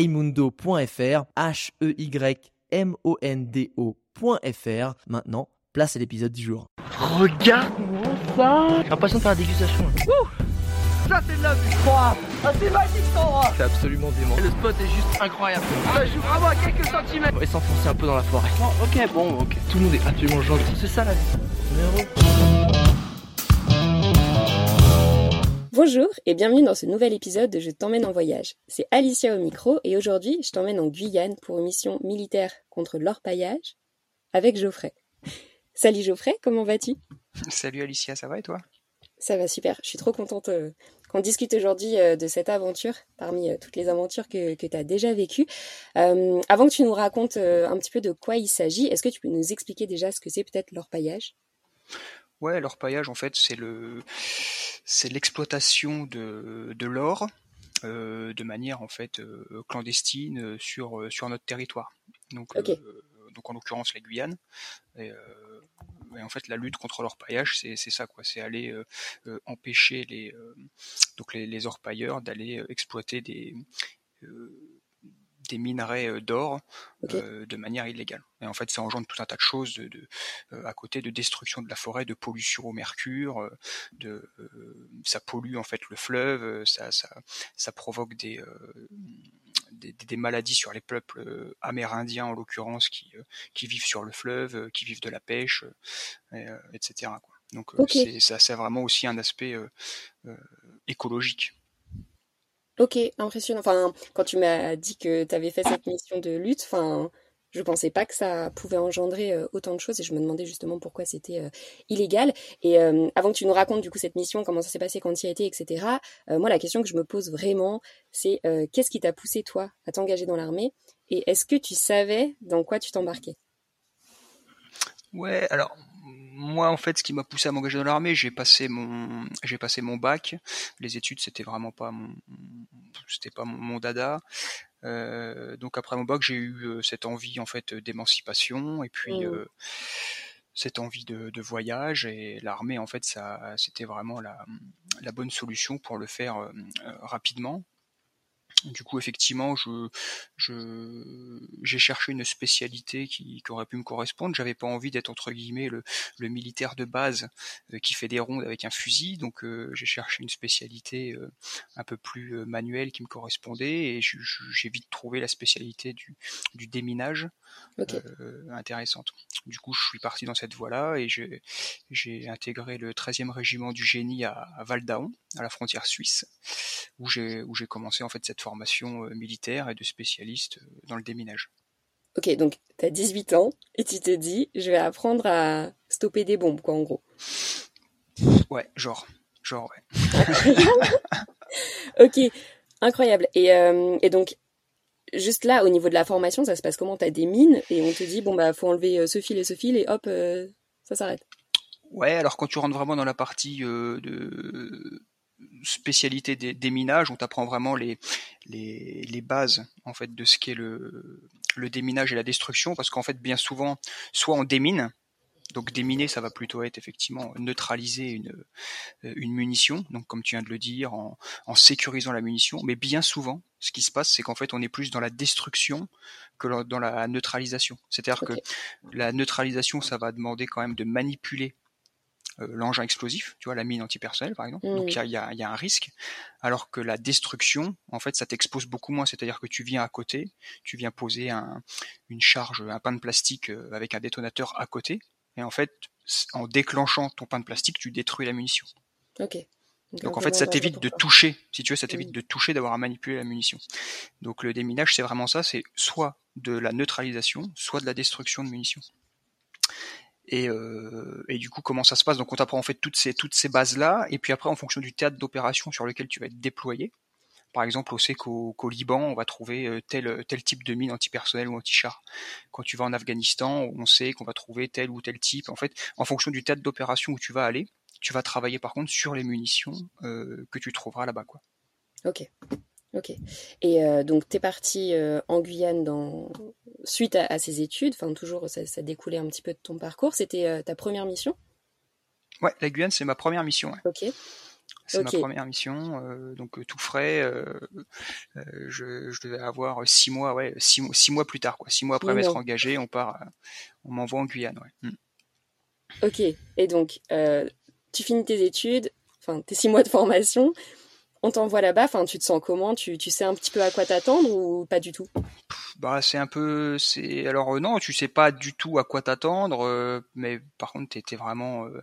heymundo.fr, H-E-Y-M-O-N-D-O.fr. Maintenant, place à l'épisode du jour. Regarde-moi ça J'ai l'impression de faire la dégustation. Ouh ça c'est de la vue Ah c'est magique cet endroit C'est absolument dément. Le spot est juste incroyable. Ça joue vraiment à quelques centimètres. On va s'enfoncer un peu dans la forêt. Oh, ok bon ok. Tout le monde est absolument gentil. C'est ça la vie. Bonjour et bienvenue dans ce nouvel épisode de Je t'emmène en voyage. C'est Alicia au micro et aujourd'hui je t'emmène en Guyane pour une mission militaire contre l'orpaillage avec Geoffrey. Salut Geoffrey, comment vas-tu? Salut Alicia, ça va et toi? Ça va super, je suis trop contente euh, qu'on discute aujourd'hui euh, de cette aventure parmi euh, toutes les aventures que, que tu as déjà vécues. avant que tu nous racontes un petit peu de quoi il s'agit, est-ce que tu peux nous expliquer déjà ce que c'est peut-être l'orpaillage? Ouais, l'orpaillage en fait c'est le c'est l'exploitation de, de l'or euh, de manière en fait euh, clandestine sur sur notre territoire. Donc euh, donc en l'occurrence la Guyane. Et, euh, et en fait la lutte contre l'orpaillage c'est c'est ça quoi, c'est aller euh, euh, empêcher les euh, donc les, les orpailleurs d'aller euh, exploiter des euh, des minerais euh, d'or euh, de manière illégale. Et en fait, ça engendre tout un tas de choses de, de, euh, à côté de destruction de la forêt, de pollution au mercure, euh, de, ça pollue en fait le fleuve, ça, ça, ça provoque des, des, des maladies sur les peuples amérindiens en l'occurrence qui, qui vivent sur le fleuve, qui vivent de la pêche, et, etc. Quoi. Donc ça, c'est vraiment aussi un aspect écologique. Ok, impressionnant. Enfin, quand tu m'as dit que tu avais fait cette mission de lutte, enfin, je pensais pas que ça pouvait engendrer euh, autant de choses et je me demandais justement pourquoi c'était euh, illégal. Et euh, avant que tu nous racontes du coup cette mission, comment ça s'est passé, quand tu y as été, etc. moi, la question que je me pose vraiment, c'est qu'est-ce qui t'a poussé toi à t'engager dans l'armée et est-ce que tu savais dans quoi tu t'embarquais? Ouais, alors moi en fait ce qui m'a poussé à m'engager dans l'armée, j'ai passé mon j'ai passé mon bac. Les études c'était vraiment pas mon c'était pas mon, mon dada. Euh, donc après mon bac, j'ai eu euh, cette envie en fait d'émancipation et puis Mm. euh, cette envie de, de voyage et l'armée en fait ça c'était vraiment la la bonne solution pour le faire euh, rapidement. Du coup, effectivement, je, je, j'ai cherché une spécialité qui, qui aurait pu me correspondre. J'avais pas envie d'être entre guillemets le, le militaire de base euh, qui fait des rondes avec un fusil. Donc, euh, j'ai cherché une spécialité euh, un peu plus manuelle qui me correspondait et je- je- j'ai vite trouvé la spécialité du, du déminage intéressante. Du coup, je suis parti dans cette voie-là et j'ai, j'ai intégré le 13e régiment du génie à, à Val d'Aon, à la frontière suisse, où j'ai, où j'ai commencé en fait cette formation euh, militaire et de spécialiste euh, dans le déminage. Ok, donc tu as 18 ans et tu te dis, je vais apprendre à stopper des bombes, quoi, en gros. Ouais, genre, genre, ouais. Ok, incroyable. Et, euh, et donc, juste là, au niveau de la formation, ça se passe comment? T'as des mines et on te dit, bon, bah, faut enlever ce fil et ce fil et hop, euh, ça s'arrête. Ouais, alors quand tu rentres vraiment dans la partie euh, de spécialité des, des minages, on t'apprend vraiment les, les, les bases en fait de ce qu'est le, le déminage et la destruction, parce qu'en fait bien souvent, soit on démine, donc déminer ça va plutôt être effectivement neutraliser une, euh, une munition, donc comme tu viens de le dire, en, en sécurisant la munition, mais bien souvent, ce qui se passe, c'est qu'en fait on est plus dans la destruction que dans- la neutralisation. C'est-à-dire que la neutralisation, ça va demander quand même de manipuler l'engin explosif, tu vois, la mine antipersonnelle par exemple. Donc il y a, il y, a, il y a un risque, alors que la destruction, en fait, ça t'expose beaucoup moins. C'est-à-dire que tu viens à côté, tu viens poser un, une charge, un pain de plastique euh, avec un détonateur à côté, et en fait, en déclenchant ton pain de plastique, tu détruis la munition. Ok. Donc en fait, ça moins t'évite dangereux de toucher, si tu veux, ça t'évite Mhm. de toucher, d'avoir à manipuler la munition. Donc le déminage, c'est vraiment ça, c'est soit de la neutralisation, soit de la destruction de munitions. Et, euh, et du coup, comment ça se passe? Donc on t'apprend en fait toutes ces toutes ces bases là, et puis après, en fonction du théâtre d'opération sur lequel tu vas être déployé, Par exemple, on sait qu'au Liban, on va trouver tel, tel type de mine antipersonnel ou anti-char. Quand tu vas en Afghanistan, on sait qu'on va trouver tel ou tel type. En fait, en fonction du théâtre d'opération où tu vas aller, tu vas travailler par contre sur les munitions que tu trouveras là-bas. quoi. Ok. Ok. Et donc, tu es parti en Guyane dans... suite à, ces études, enfin, toujours, ça, ça, découlait un petit peu de ton parcours. C'était ta première mission? Ouais, la Guyane, c'est ma première mission. Ok. C'est ma première mission, donc tout frais. je, je, devais avoir six mois, ouais, six, six, mois plus tard, quoi. Six mois après m'être engagé, on part, on m'envoie en Guyane, ouais. Mm. Ok. Et donc, tu finis tes études, enfin tes six mois de formation on t'envoie là-bas, enfin, tu te sens comment? Tu, tu sais un petit peu à quoi t'attendre ou pas du tout? Bah, c'est un peu, c'est alors euh, non, tu sais pas du tout à quoi t'attendre, euh, mais par contre, t'étais vraiment euh,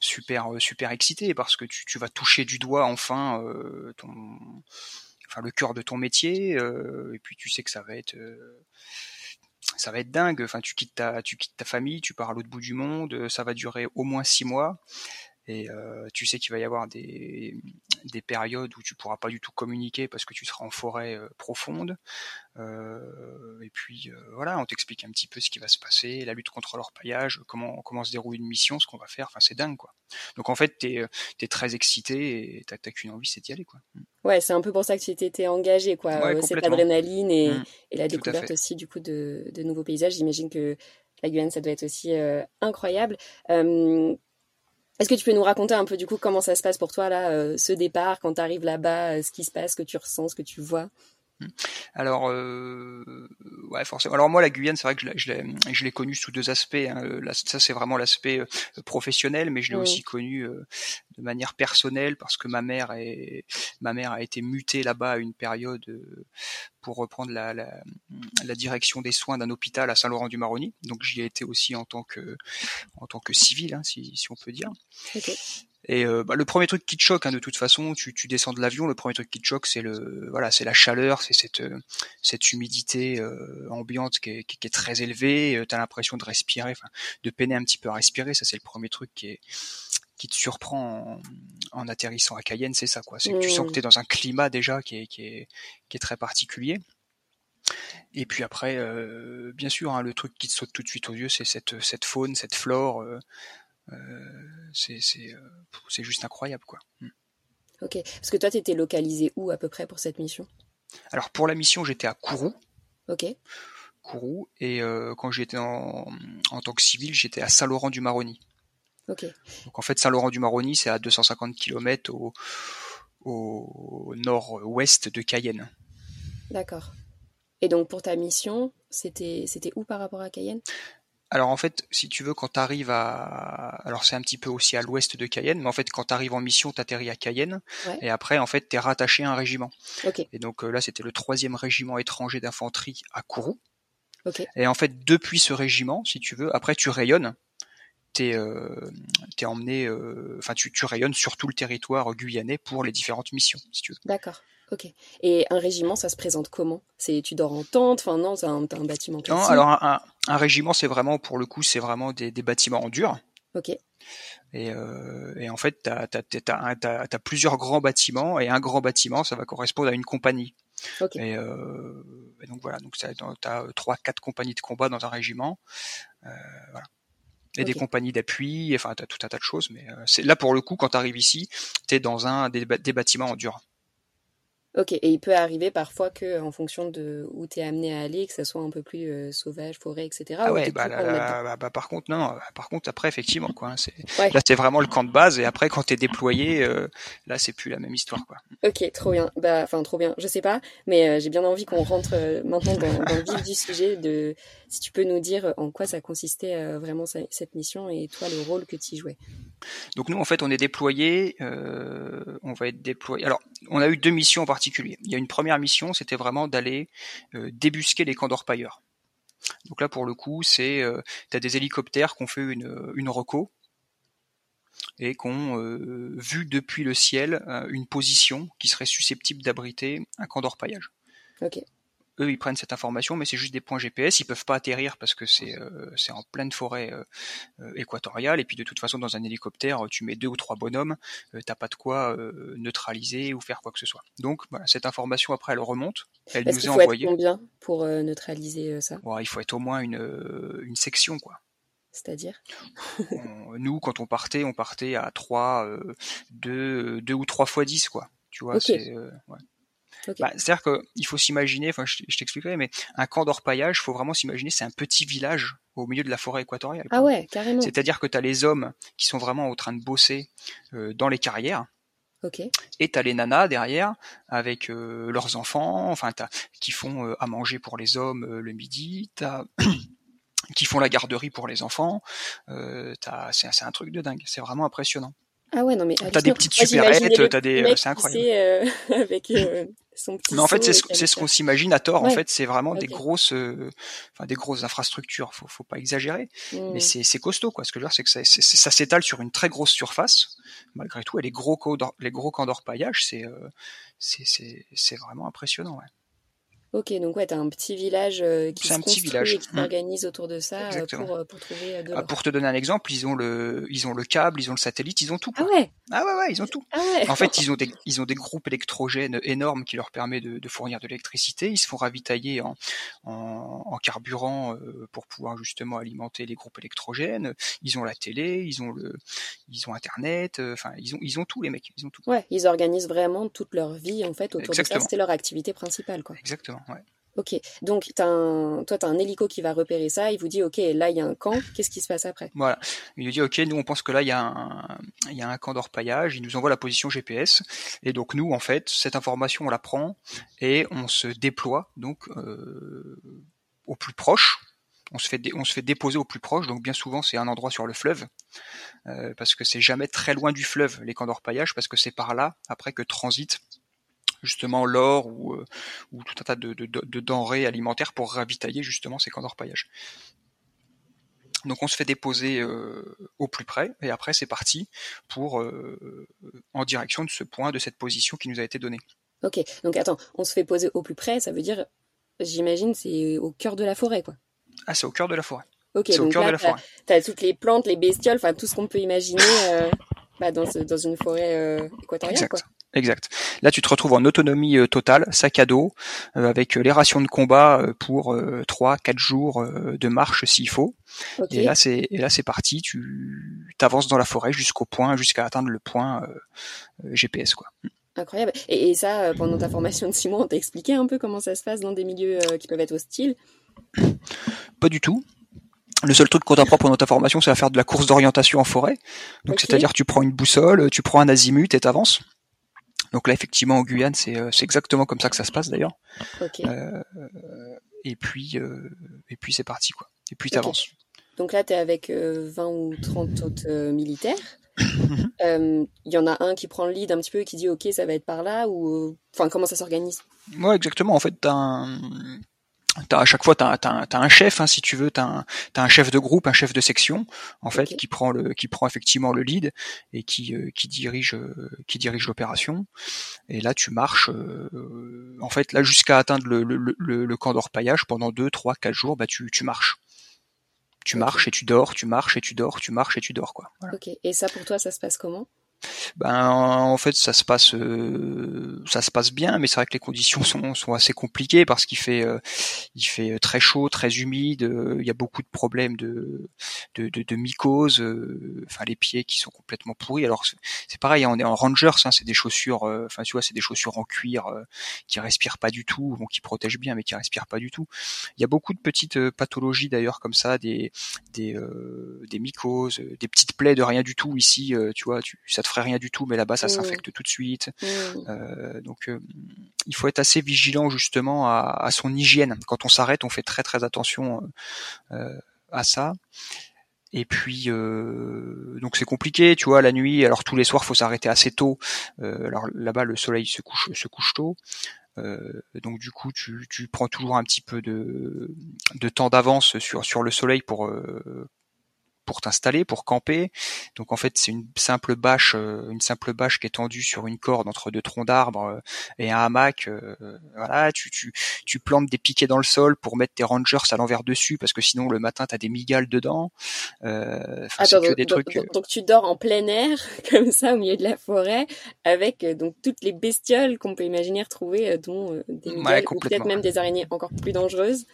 super super excité parce que tu, tu, vas toucher du doigt enfin ton, enfin le cœur de ton métier, et puis tu sais que ça va être ça va être dingue. Enfin, tu quittes ta, tu quittes ta famille, tu pars à l'autre bout du monde. Ça va durer au moins six mois. Et euh, tu sais qu'il va y avoir des, des périodes où tu pourras pas du tout communiquer parce que tu seras en forêt euh, profonde. Euh, et puis voilà, on t'explique un petit peu ce qui va se passer, la lutte contre l'orpaillage, comment comment se déroule une mission, ce qu'on va faire. Enfin, c'est dingue quoi. Donc en fait, t'es es très excité et t'as qu'une envie, c'est d'y aller quoi. Mm. Ouais, c'est un peu pour ça que tu étais engagé quoi. Ouais, cette adrénaline et, mm. et la découverte aussi du coup de, de nouveaux paysages. J'imagine que la Guyane, ça doit être aussi incroyable. Est-ce que tu peux nous raconter un peu du coup comment ça se passe pour toi là, euh, ce départ, quand tu arrives là-bas, euh, ce qui se passe, ce que tu ressens, ce que tu vois? Alors, euh, ouais, forcément. Alors moi, la Guyane, c'est vrai que je l'ai connue sous deux aspects. Hein. ça, c'est vraiment l'aspect professionnel, mais je l'ai aussi connu de manière personnelle parce que ma mère est, ma mère a été mutée là-bas à une période pour reprendre la, la, la direction des soins d'un hôpital à Saint-Laurent-du-Maroni. Donc j'y ai été aussi en tant que, en tant que civil, hein, si, si on peut dire. Et euh, bah, le premier truc qui te choque, hein, de toute façon, tu, tu descends de l'avion, le premier truc qui te choque, c'est le, voilà, c'est la chaleur, c'est cette, cette humidité euh, ambiante qui est, qui, est, très élevée. Euh, tu as l'impression de respirer, de peiner un petit peu à respirer. Ça, c'est le premier truc qui est, qui te surprend en, atterrissant à Cayenne, c'est ça, quoi. C'est que tu sens que mmh. tu es dans un climat déjà qui est, qui est, qui est très particulier. Et puis après, euh, bien sûr, hein, le truc qui te saute tout de suite aux yeux, c'est cette, cette faune, cette flore. Euh, euh, c'est juste incroyable, quoi. Mmh. Ok. Parce que toi, tu étais localisé où à peu près pour cette mission? Alors pour la mission, j'étais à Kourou. Ok. Kourou. Et quand j'étais en, en tant que civil, j'étais à Saint-Laurent-du-Maroni. Donc en fait, Saint-Laurent-du-Maroni, c'est à 250 km au, au nord-ouest de Cayenne. D'accord. Et donc pour ta mission, c'était c'était où par rapport à Cayenne? Alors en fait, si tu veux, quand tu arrives à... Alors c'est un petit peu aussi à l'ouest de Cayenne, mais en fait quand tu arrives en mission, tu atterris à Cayenne, et après en fait tu es rattaché à un régiment. Et donc euh, là c'était le troisième régiment étranger d'infanterie à Kourou. Et en fait depuis ce régiment, si tu veux, après tu rayonnes, t'es euh, es emmené, euh, enfin tu, tu rayonnes sur tout le territoire guyanais pour les différentes missions, si tu veux. D'accord. Ok. Et un régiment, ça se présente comment? C'est tu dors en tente? Enfin non, c'est un, un, bâtiment Non, alors un, un, régiment, c'est vraiment pour le coup, c'est vraiment des, des, bâtiments en dur. Ok. Et, euh, et en fait, tu as, as, plusieurs grands bâtiments et un grand bâtiment, ça va correspondre à une compagnie. Ok. Et, euh, et donc voilà, donc tu as trois, quatre compagnies de combat dans un régiment. Euh, voilà et des compagnies d'appui, enfin t'as tout un tas de choses, mais euh, c'est là pour le coup quand tu arrives ici, tu es dans un des, des bâtiments en dur. Ok, et il peut arriver parfois que, en fonction de où tu es amené à aller, que ça soit un peu plus euh, sauvage, forêt, etc. Ah ouais, bah, bah, bah, par contre, non, par contre, après, effectivement, quoi, hein, là, c'est vraiment le camp de base, et après, quand t'es déployé, euh, là, c'est plus la même histoire, quoi. Ok, trop bien. Bah, enfin, trop bien. Je sais pas, mais euh, j'ai bien envie qu'on rentre maintenant dans, dans, le vif du sujet de, si tu peux nous dire en quoi ça consistait vraiment cette mission et toi, le rôle que tu y jouais. Donc nous, en fait, on est déployé, on va être déployé. Alors, on a eu deux missions en particulier il y a une première mission, c'était vraiment d'aller euh, débusquer les camps. Donc là, pour le coup, c'est euh, tu as des hélicoptères qui ont fait une, une reco et qui ont euh, vu depuis le ciel une position qui serait susceptible d'abriter un camp d'orpaillage. Eux ils prennent cette information, mais c'est juste des points GPS. Ils peuvent pas atterrir parce que c'est euh, c'est en pleine forêt euh, équatoriale. Et puis de toute façon, dans un hélicoptère, tu mets deux ou trois bonhommes, t'as pas de quoi neutraliser ou faire quoi que ce soit. Donc voilà, cette information après elle remonte, elle nous est faut envoyée. Être combien pour neutraliser ça? Il faut être au moins une une section quoi. C'est-à-dire? Nous, quand on partait, on partait à 3, euh, 2, 2 ou 3 fois 10, quoi. Tu vois, c'est... Euh, Bah, C'est-à-dire qu'il faut s'imaginer, enfin je, t'expliquerai, mais un camp d'orpaillage, il faut vraiment s'imaginer, c'est un petit village au milieu de la forêt équatoriale. Ah ouais, carrément. C'est-à-dire que tu as les hommes qui sont vraiment en train de bosser euh, dans les carrières. Okay. Et t'as les nanas derrière avec euh, leurs enfants, enfin qui font euh, à manger pour les hommes euh, le midi. T'as qui font la garderie pour les enfants. Euh, c'est un truc de dingue. C'est vraiment impressionnant. Ah ouais, non mais t'as des petites supérettes, t'as des, c'est incroyable. Euh, avec euh, son petit. Mais en fait, c'est ce, ce qu'on s'imagine à tort. En fait, c'est vraiment des grosses, euh, enfin des grosses infrastructures. Faut, faut pas exagérer, mais mmh. c'est costaud quoi. Ce que je veux dire, c'est que ça, ça s'étale sur une très grosse surface. Malgré tout, et les gros les gros camps d'orpaillage, c'est euh, c'est vraiment impressionnant. Ouais. Ok, donc ouais, t'as un petit village euh, qui se un construit village. et qui mmh. s'organise autour de ça euh, pour, euh, pour, trouver de ah, Pour te donner un exemple, ils ont le, ils ont le câble, ils ont le satellite, ils ont tout. Ah ouais. Ah ouais, ouais, ils ont tout. Ah ouais. En fait, ils ont des, ils ont des groupes électrogènes énormes qui leur permettent de, de fournir de l'électricité. Ils se font ravitailler en, en, en carburant pour pouvoir justement alimenter les groupes électrogènes. Ils ont la télé, ils ont le, ils ont Internet. Enfin, ils ont, ils ont tout les mecs, ils ont tout. Ouais, ils organisent vraiment toute leur vie en fait autour de ça. C'était leur activité principale, quoi. Exactement. Ok, donc as un... toi, tu as un hélico qui va repérer ça, il vous dit, ok, là, il y a un camp, qu'est-ce qui se passe après? Voilà, il lui dit, ok, nous, on pense que là, il y a un, il y a un camp d'orpaillage, il nous envoie la position GPS, et donc nous, en fait, cette information, on la prend, et on se déploie, donc, euh, au plus proche, on se, fait on se fait déposer au plus proche, donc bien souvent c'est un endroit sur le fleuve, euh, parce que c'est jamais très loin du fleuve les camps d'orpaillage, parce que c'est par là après que transite justement l'or ou, euh, ou tout un tas de, de, de, denrées alimentaires pour ravitailler justement ces camps d'orpaillage. Donc on se fait déposer euh, au plus près et après c'est parti pour euh, en direction de ce point, de cette position qui nous a été donnée. Ok, donc attends, on se fait poser au plus près, ça veut dire, j'imagine, c'est au cœur de la forêt, quoi. Ah, c'est au cœur de la forêt. Ok, donc au cœur de la forêt. T'as toutes les plantes, les bestioles, enfin tout ce qu'on peut imaginer bah, dans, dans, une forêt équatoriale, quoi. Exact. Là, tu te retrouves en autonomie euh, totale, sac à dos, euh, avec euh, les rations de combat pour trois, quatre jours de marche s'il faut. Et là, c'est et là c'est parti. Tu avances dans la forêt jusqu'au point, jusqu'à atteindre le point GPS, quoi. Incroyable. Et, et, ça, pendant ta formation de Simon, on t'a expliqué un peu comment ça se passe dans des milieux qui peuvent être hostiles? Pas du tout. Le seul truc qu'on t'apprend pendant ta formation, c'est à faire de la course d'orientation en forêt. Donc, c'est-à-dire, tu prends une boussole, tu prends un azimut et t'avances. Donc là, effectivement, en Guyane, c'est euh, exactement comme ça que ça se passe d'ailleurs. Euh, et puis, euh, et puis c'est parti quoi. Et puis t'avances. Donc là, tu es avec 20 ou 30 autres militaires. Il y en a un qui prend le lead un petit peu et qui dit ok ça va être par là ou enfin comment ça s'organise? Ouais exactement en fait t'as un T'as à chaque fois t'as as, as, un chef hein, si tu veux t'as un, as un chef de groupe un chef de section en fait qui prend le qui prend effectivement le lead et qui euh, qui dirige euh, qui dirige l'opération. Et là tu marches euh, en fait là jusqu'à atteindre le, le, le, le camp d'orpaillage pendant deux trois quatre jours bah tu tu marches. Tu marches et tu dors tu marches et tu dors tu marches et tu dors quoi. Ok. Et ça pour toi ça se passe comment? Ben en fait ça se passe euh, ça se passe bien mais c'est vrai que les conditions sont, sont assez compliquées parce qu'il fait euh, il fait très chaud très humide euh, il y a beaucoup de problèmes de de, de, de mycose enfin les pieds qui sont complètement pourris. Alors c'est pareil on est en rangers hein, c'est des chaussures enfin tu vois c'est des chaussures en cuir qui respirent pas du tout bon qui protègent bien mais qui respirent pas du tout. Il y a beaucoup de petites pathologies d'ailleurs comme ça des des des mycoses des petites plaies de rien du tout ici tu vois tu ça te ferait rien du tout, mais là-bas ça mmh. s'infecte tout de suite. Mmh. Euh, donc euh, il faut être assez vigilant justement à, son hygiène. Quand on s'arrête, on fait très très attention euh, à ça. Et puis donc c'est compliqué, tu vois, la nuit. Alors tous les soirs, faut s'arrêter assez tôt. alors là-bas, le soleil se couche se couche tôt. donc du coup, tu, tu, prends toujours un petit peu de, de temps d'avance sur sur le soleil pour pour t'installer, pour camper. Donc en fait, c'est une simple bâche, euh, une simple bâche qui est tendue sur une corde entre deux troncs d'arbres euh, et un hamac. Euh, voilà, tu, tu, tu plantes des piquets dans le sol pour mettre tes rangers à l'envers dessus parce que sinon le matin t'as des migales dedans. Attends, donc, des trucs... donc, tu dors en plein air comme ça au milieu de la forêt avec donc toutes les bestioles qu'on peut imaginer retrouver, dont des migales ou peut-être même des araignées encore plus dangereuses.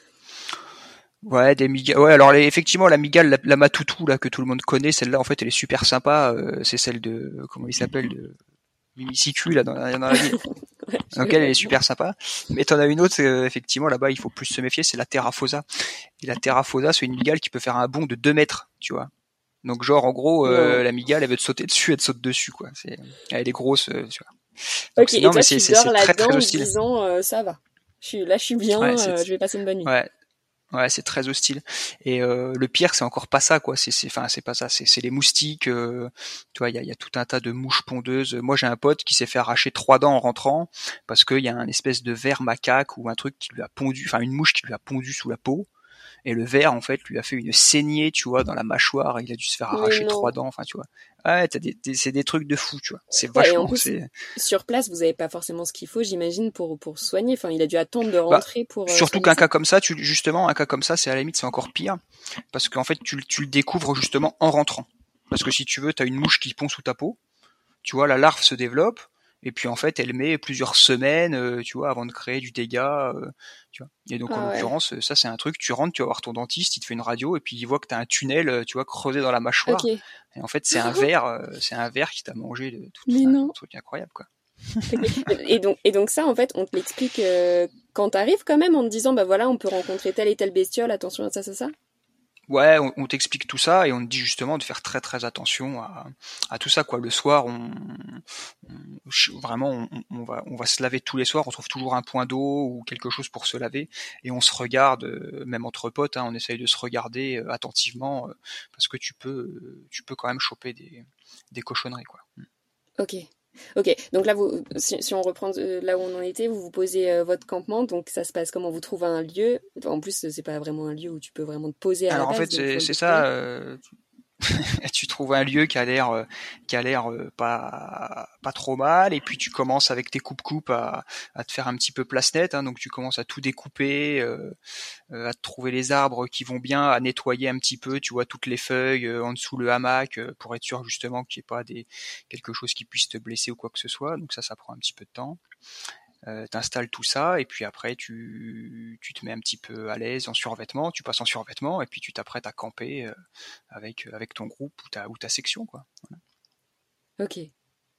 Ouais, des migales. Ouais, alors effectivement, la migale, la, la, matoutou là que tout le monde connaît, celle-là en fait, elle est super sympa. Euh, c'est celle de comment il s'appelle de Mimicicu là dans, dans la ville. Donc elle, est super sympa. Mais t'en as une autre, euh, effectivement là-bas, il faut plus se méfier, c'est la Terrafosa. Et la Terrafosa, c'est une migale qui peut faire un bond de 2 mètres, tu vois. Donc genre en gros, euh, la migale, elle veut te sauter dessus, elle te saute dessus quoi. C'est, elle est grosse, tu vois. ok, et toi, tu dors là-dedans en disant ça va. Je suis là, je suis bien, je vais passer une bonne nuit. Ouais, Ouais, c'est très hostile. Et euh, le pire, c'est encore pas ça, quoi. C'est, enfin, c'est pas ça. C'est, les moustiques. Euh, tu vois, il y a, y a, tout un tas de mouches pondeuses. Moi, j'ai un pote qui s'est fait arracher trois dents en rentrant parce qu'il y a un espèce de ver macaque ou un truc qui lui a pondu, enfin une mouche qui lui a pondu sous la peau et le verre en fait lui a fait une saignée tu vois dans la mâchoire et il a dû se faire arracher trois dents enfin tu vois ouais t'as des, c'est des trucs de fou tu vois. C'est vachement sur place vous avez pas forcément ce qu'il faut j'imagine pour pour soigner. Enfin il a dû attendre de bah, rentrer pour euh, surtout qu'un cas comme ça tu justement un cas comme ça c'est à la limite c'est encore pire. Parce qu'en fait tu, tu le découvres justement en rentrant. Parce que si tu veux t'as une mouche qui pond sous ta peau. Tu vois la larve se développe et puis en fait elle met plusieurs semaines euh, tu vois avant de créer du dégât euh, tu vois. Et donc en ah l'occurrence ça c'est un truc tu rentres tu vas voir ton dentiste il te fait une radio et puis il voit que tu as un tunnel euh, tu vois creusé dans la mâchoire. Et en fait c'est un verre c'est un verre qui t'a mangé de tout un truc incroyable quoi. Et donc et donc ça en fait on te l'explique quand t'arrives quand même en te disant bah voilà on peut rencontrer telle et telle bestiole attention à ça ça ça Ouais, on, t'explique tout ça et on te dit justement de faire très très attention à, tout ça quoi. Le soir, on, vraiment on, va on va se laver tous les soirs. On trouve toujours un point d'eau ou quelque chose pour se laver et on se regarde euh, même entre potes. Hein, on essaye de se regarder euh, attentivement euh, parce que tu peux tu peux quand même choper des des cochonneries quoi. Ok. Ok, donc là, vous, si, on reprend euh, là où on en était, vous vous posez euh, votre campement, donc ça se passe comment? Vous trouvez un lieu? En plus, c'est pas vraiment un lieu où tu peux vraiment te poser à Alors la base, en fait, c'est ça. Euh, tu trouves un lieu qui a l'air euh, qui a l'air euh, pas pas trop mal et puis tu commences avec tes coupes coupes à, à te faire un petit peu place nette hein, donc tu commences à tout découper euh, à trouver les arbres qui vont bien à nettoyer un petit peu tu vois toutes les feuilles en dessous le hamac pour être sûr justement qu'il n'y ait pas des quelque chose qui puisse te blesser ou quoi que ce soit. Donc ça ça prend un petit peu de temps euh, t'installes tout ça et puis après tu, tu te mets un petit peu à l'aise en survêtement, tu passes en survêtement et puis tu t'apprêtes à camper euh, avec avec ton groupe ou ta ou ta section quoi. Ok.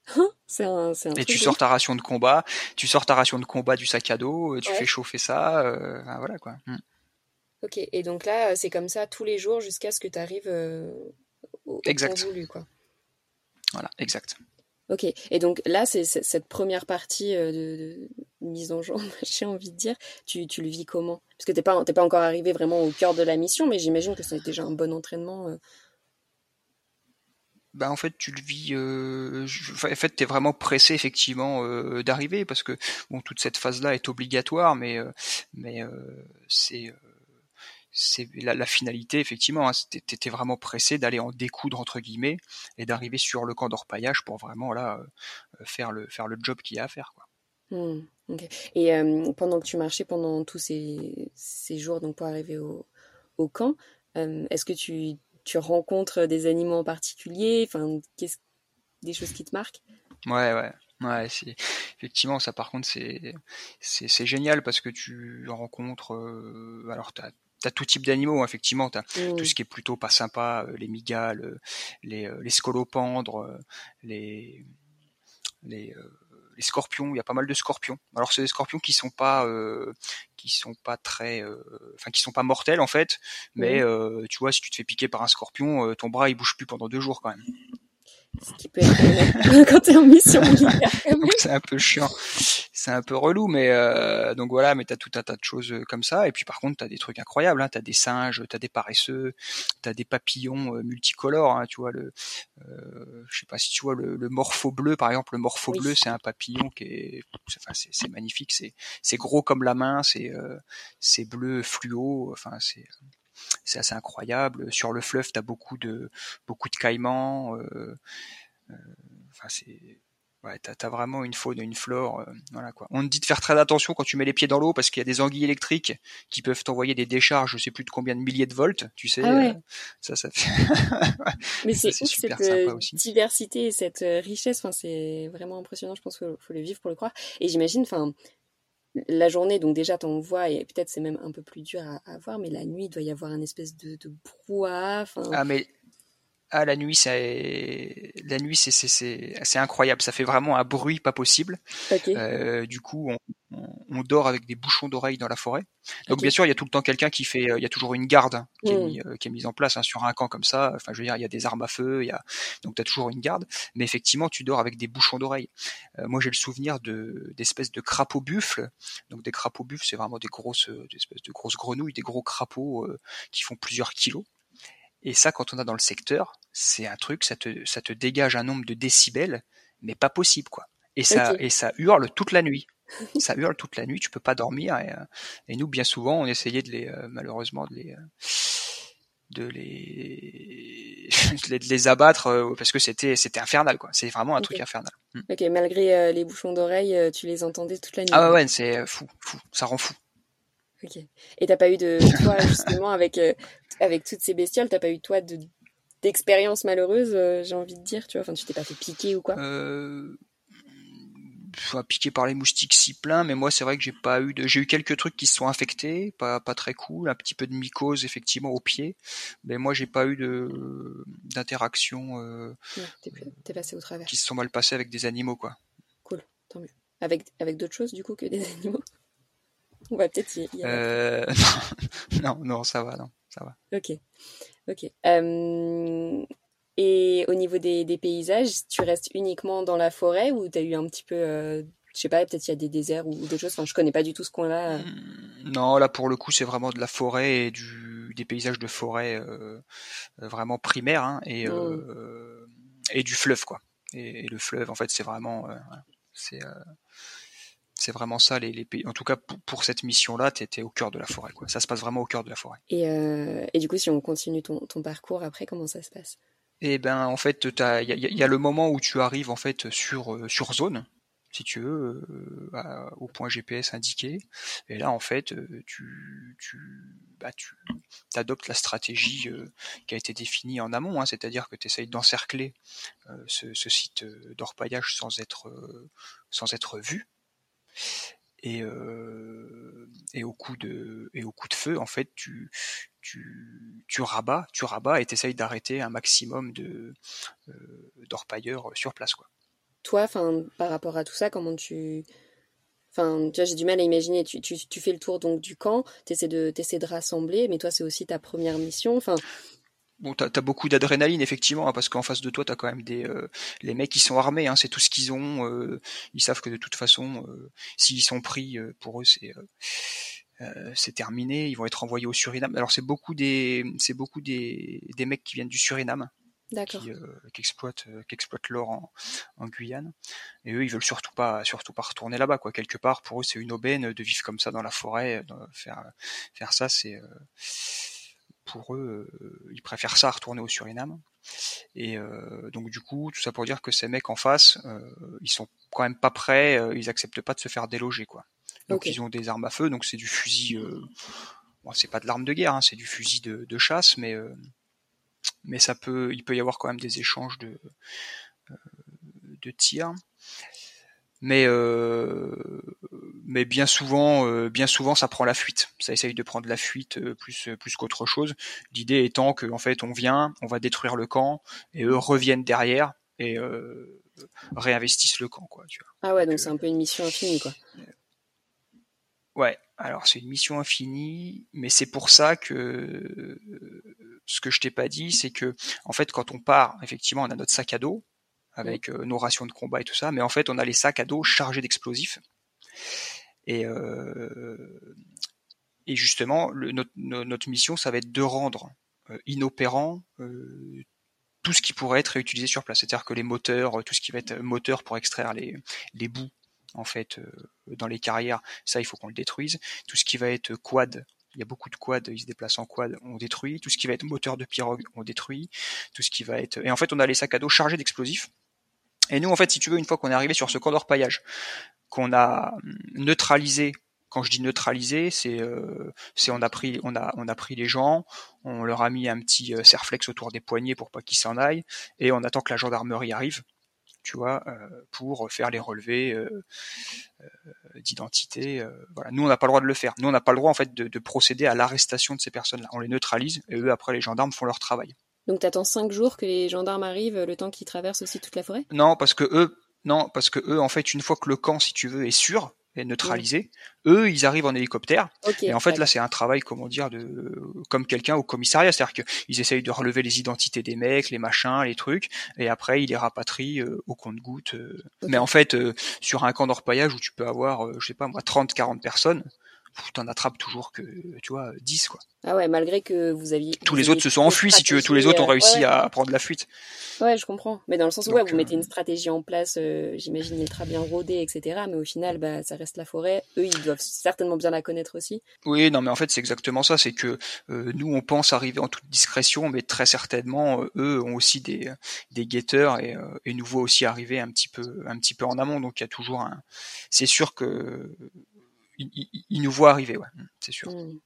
c'est un, un et tu sors ta ration de combat, tu sors ta ration de combat du sac à dos, euh, tu fais chauffer ça, euh, voilà quoi. Hmm. Ok, et donc là c'est comme ça tous les jours jusqu'à ce que tu arrives au, exact. voulu quoi. Voilà, exact. Ok, et donc là, c'est cette première partie euh, de, mise en jambe, j'ai envie de dire, tu, tu le vis comment? Parce que t'es pas, pas encore arrivé vraiment au cœur de la mission, mais j'imagine que c'est déjà un bon entraînement. Euh. Ben en fait, tu le vis. Euh, en fait, t'es vraiment pressé effectivement d'arriver parce que bon, toute cette phase-là est obligatoire, mais mais c'est c'est la, finalité effectivement. Hein, T'étais vraiment pressé d'aller en découdre entre guillemets et d'arriver sur le camp d'orpaillage pour vraiment là euh, faire le faire le job qu'il y a à faire quoi. Mmh, et euh, pendant que tu marchais pendant tous ces, ces jours donc pour arriver au, au camp, euh, est-ce que tu, tu rencontres des animaux en particulier, enfin qu'est-ce des choses qui te marquent? Ouais ouais. Ouais, c'est effectivement ça. Par contre, c'est c'est génial parce que tu rencontres. alors, t'as t'as tout type d'animaux, effectivement. T'as tout ce qui est plutôt pas sympa, euh, les migales, euh, les, euh, les scolopendres, les, les, les scorpions. Il y a pas mal de scorpions. Alors c'est des scorpions qui sont pas, qui sont pas très, enfin qui sont pas mortels en fait. Mais mmh. tu vois, si tu te fais piquer par un scorpion, ton bras il bouge plus pendant deux jours quand même. Ce qui peut être quand t'es en mission militaire. c'est un peu chiant c'est un peu relou, mais euh, donc voilà, mais t'as tout un tas de choses euh, comme ça. Et puis par contre, t'as des trucs incroyables. Hein, t'as des singes, t'as des paresseux, t'as des papillons euh, multicolores. Hein, tu vois le, euh, je sais pas si tu vois le, le morpho bleu, par exemple. Le morpho bleu, c'est un papillon qui est, enfin c'est magnifique. C'est c'est gros comme la main. C'est c'est bleu fluo. Enfin c'est c'est assez incroyable. Sur le fleuve, tu as beaucoup de beaucoup de caïmans. Enfin, c'est Ouais, t'as as vraiment une faune, une flore, euh, voilà quoi. On te dit de faire très attention quand tu mets les pieds dans l'eau parce qu'il y a des anguilles électriques qui peuvent t'envoyer des décharges, je sais plus de combien de milliers de volts, tu sais. Ah ouais. euh, ça, ça fait. Mais c'est ouf super cette sympa euh, aussi. diversité et cette euh, richesse. Enfin, c'est vraiment impressionnant. Je pense qu'il faut le vivre pour le croire. Et j'imagine, enfin, la journée, donc déjà t'en vois et peut-être c'est même un peu plus dur à, voir, mais la nuit il doit y avoir un espèce de, de brouhaha. Ah mais ah la nuit c'est la nuit c'est c'est incroyable. Ça fait vraiment un bruit pas possible. ok. Euh, du coup, on, on, on dort avec des bouchons d'oreilles dans la forêt. Donc bien sûr, il y a tout le temps quelqu'un qui fait, il y a toujours une garde hein, qui, est Mm. mis, euh, qui est mise en place hein, sur un camp comme ça. Enfin, je veux dire, il y a des armes à feu, il y a donc tu as toujours une garde. Mais effectivement, tu dors avec des bouchons d'oreilles. Euh, moi, j'ai le souvenir de d'espèces de crapauds buffles. Donc des crapauds buffles, c'est vraiment des grosses, euh, des espèces de grosses grenouilles, des gros crapauds euh, qui font plusieurs kilos. Et ça, quand on a dans le secteur, c'est un truc, ça te, ça te dégage un nombre de décibels, mais pas possible, quoi. Et ça, et ça hurle toute la nuit. ça hurle toute la nuit, tu peux pas dormir. Et, euh, et nous, bien souvent, on essayait de les, euh, malheureusement, de les, euh, de les, de les, abattre parce que c'était, c'était infernal, quoi. C'est vraiment un truc infernal. Mm. Ok, malgré les bouchons d'oreilles, tu les entendais toute la nuit. Ah ouais, ouais, c'est fou, fou. Ça rend fou. Ok. Et t'as pas eu de toi justement avec euh, avec toutes ces bestioles, t'as pas eu toi de d'expérience malheureuse, euh, j'ai envie de dire, tu vois? Enfin, tu t'es pas fait piquer ou quoi? Euh, enfin, piqué par les moustiques si plein, mais moi c'est vrai que j'ai pas eu de, j'ai eu quelques trucs qui se sont infectés, pas pas très cool, un petit peu de mycose effectivement au pied, mais moi j'ai pas eu de d'interaction euh, t'es passé au travers. qui se sont mal passées avec des animaux quoi. Cool, tant mieux. Avec avec d'autres choses du coup que des animaux? On va peut-être y, y. Euh, non, non, ça va, non, ça va. Ok, ok. Euh, et au niveau des, des paysages, tu restes uniquement dans la forêt ou t'as eu un petit peu, euh, je sais pas, peut-être il y a des déserts ou, ou d'autres choses? Enfin, je connais pas du tout ce coin-là. Hmm, Non, là pour le coup c'est vraiment de la forêt et du des paysages de forêt euh, euh, vraiment primaires hein, et Mm. euh, et du fleuve quoi. Et, et le fleuve en fait c'est vraiment c'est c'est vraiment ça les, les pays. En tout cas pour, pour cette mission là t'étais au cœur de la forêt quoi. Ça se passe vraiment au cœur de la forêt. Et, euh, et du coup, si on continue ton, ton parcours après, comment ça se passe? Et ben en fait il y a, il y a le moment où tu arrives en fait sur euh, sur zone si tu veux euh, à- au point GPS indiqué et là en fait tu tu bah tu adoptes la stratégie euh, qui a été définie en amont hein, c'est-à-dire que tu essayes d'encercler euh, ce, ce site d'orpaillage sans être sans être vu et euh, et au coup de et au coup de feu en fait tu tu tu rabats tu rabats et t'essayes d'arrêter un maximum de euh, d'orpailleurs sur place quoi Toi, enfin, par rapport à tout ça, comment tu... Enfin, tu vois, j'ai du mal à imaginer. Tu, tu, tu fais le tour donc du camp, t'essaies de, t'essaies de rassembler, mais toi, c'est aussi ta première mission. Enfin, Bon, t'as as beaucoup d'adrénaline effectivement, hein, parce qu'en face de toi, t'as quand même des euh, les mecs qui sont armés, hein, c'est tout ce qu'ils ont. euh, ils savent que de toute façon, euh, s'ils sont pris, euh, pour eux, c'est euh, euh, c'est terminé. Ils vont être envoyés au Suriname. Alors c'est beaucoup des c'est beaucoup des des mecs qui viennent du Suriname, d'accord. qui, euh, qui exploitent euh, qui exploitent l'or en, en Guyane. Et eux, ils veulent surtout pas surtout pas retourner là-bas, quoi. Quelque part, pour eux, c'est une aubaine de vivre comme ça dans la forêt. de faire faire ça, c'est euh, pour eux, euh, ils préfèrent ça à retourner au Suriname. Et euh, donc du coup, tout ça pour dire que ces mecs en face, euh, ils sont quand même pas prêts, euh, ils acceptent pas de se faire déloger quoi. Donc ils ont des armes à feu, donc c'est du fusil. Bon, c'est pas de l'arme de guerre, hein, c'est du fusil de, de chasse, mais mais ça peut, il peut y avoir quand même des échanges de de tirs. Mais euh, mais bien souvent, euh, bien souvent, ça prend la fuite. Ça essaye de prendre la fuite euh, plus plus qu'autre chose. L'idée étant que en fait, on vient, on va détruire le camp, et eux reviennent derrière et euh, réinvestissent le camp, quoi. Tu vois. Ah ouais, donc c'est un peu une mission infinie, quoi. Ouais. Alors c'est une mission infinie, mais c'est pour ça que euh, ce que je t'ai pas dit, c'est que en fait, quand on part, effectivement, on a notre sac à dos avec euh, nos rations de combat et tout ça, mais en fait, on a les sacs à dos chargés d'explosifs. Et, euh, justement, notre, no- notre mission, ça va être de rendre euh, inopérant tout ce qui pourrait être réutilisé sur place. C'est-à-dire que les moteurs, tout ce qui va être moteur pour extraire les, bouts en fait dans les carrières, ça il faut qu'on le détruise. Tout ce qui va être quad il y a beaucoup de quads, ils se déplacent en quad, on détruit. Tout ce qui va être moteur de pirogue, on détruit. Tout ce qui va être. Et en fait, on a les sacs à dos chargés d'explosifs. Et nous, en fait, si tu veux, une fois qu'on est arrivé sur ce camp d'orpaillage, qu'on a neutralisé quand je dis neutraliser, c'est euh, on a pris on a on a pris les gens, on leur a mis un petit euh, serflex autour des poignets pour pas qu'ils s'en aillent, et on attend que la gendarmerie arrive, tu vois, euh, pour faire les relevés euh, euh, d'identité. voilà, nous on n'a pas le droit de le faire. Nous on n'a pas le droit en fait de, de procéder à l'arrestation de ces personnes-là. On les neutralise et eux après les gendarmes font leur travail. Donc t'attends cinq jours que les gendarmes arrivent, le temps qu'ils traversent aussi toute la forêt? Non, parce que eux, non, parce que eux, en fait, une fois que le camp, si tu veux, est sûr, est neutralisé, eux, ils arrivent en hélicoptère. Et en fait, ouais. là, c'est un travail, comment dire, de comme quelqu'un au commissariat, c'est-à-dire qu'ils essayent de relever les identités des mecs, les machins, les trucs, et après, ils les rapatrient euh, au compte-goutte. euh. Mais en fait, euh, sur un camp d'orpaillage où tu peux avoir, je sais pas moi, 30, 40 personnes, t'en attrapes toujours que, tu vois, 10, quoi. Ah ouais, malgré que vous aviez. Tous vous les autres se sont enfuis, si tu veux. Tous les autres ont réussi euh, ouais, à prendre la fuite. Ouais, je comprends. Mais dans le sens où Donc, ouais, vous mettez euh, une stratégie en place, euh, j'imagine ultra bien rodée, etc. Mais au final, bah, ça reste la forêt. Eux, ils doivent certainement bien la connaître aussi. Oui, non, mais en fait, c'est exactement ça. C'est que euh, nous, on pense arriver en toute discrétion, mais très certainement, euh, eux ont aussi des, des guetteurs et, et nous voient aussi arriver un petit peu, un petit peu en amont. Donc, il y a toujours un. C'est sûr que ils nous voient arriver, ouais, c'est sûr. Hmm.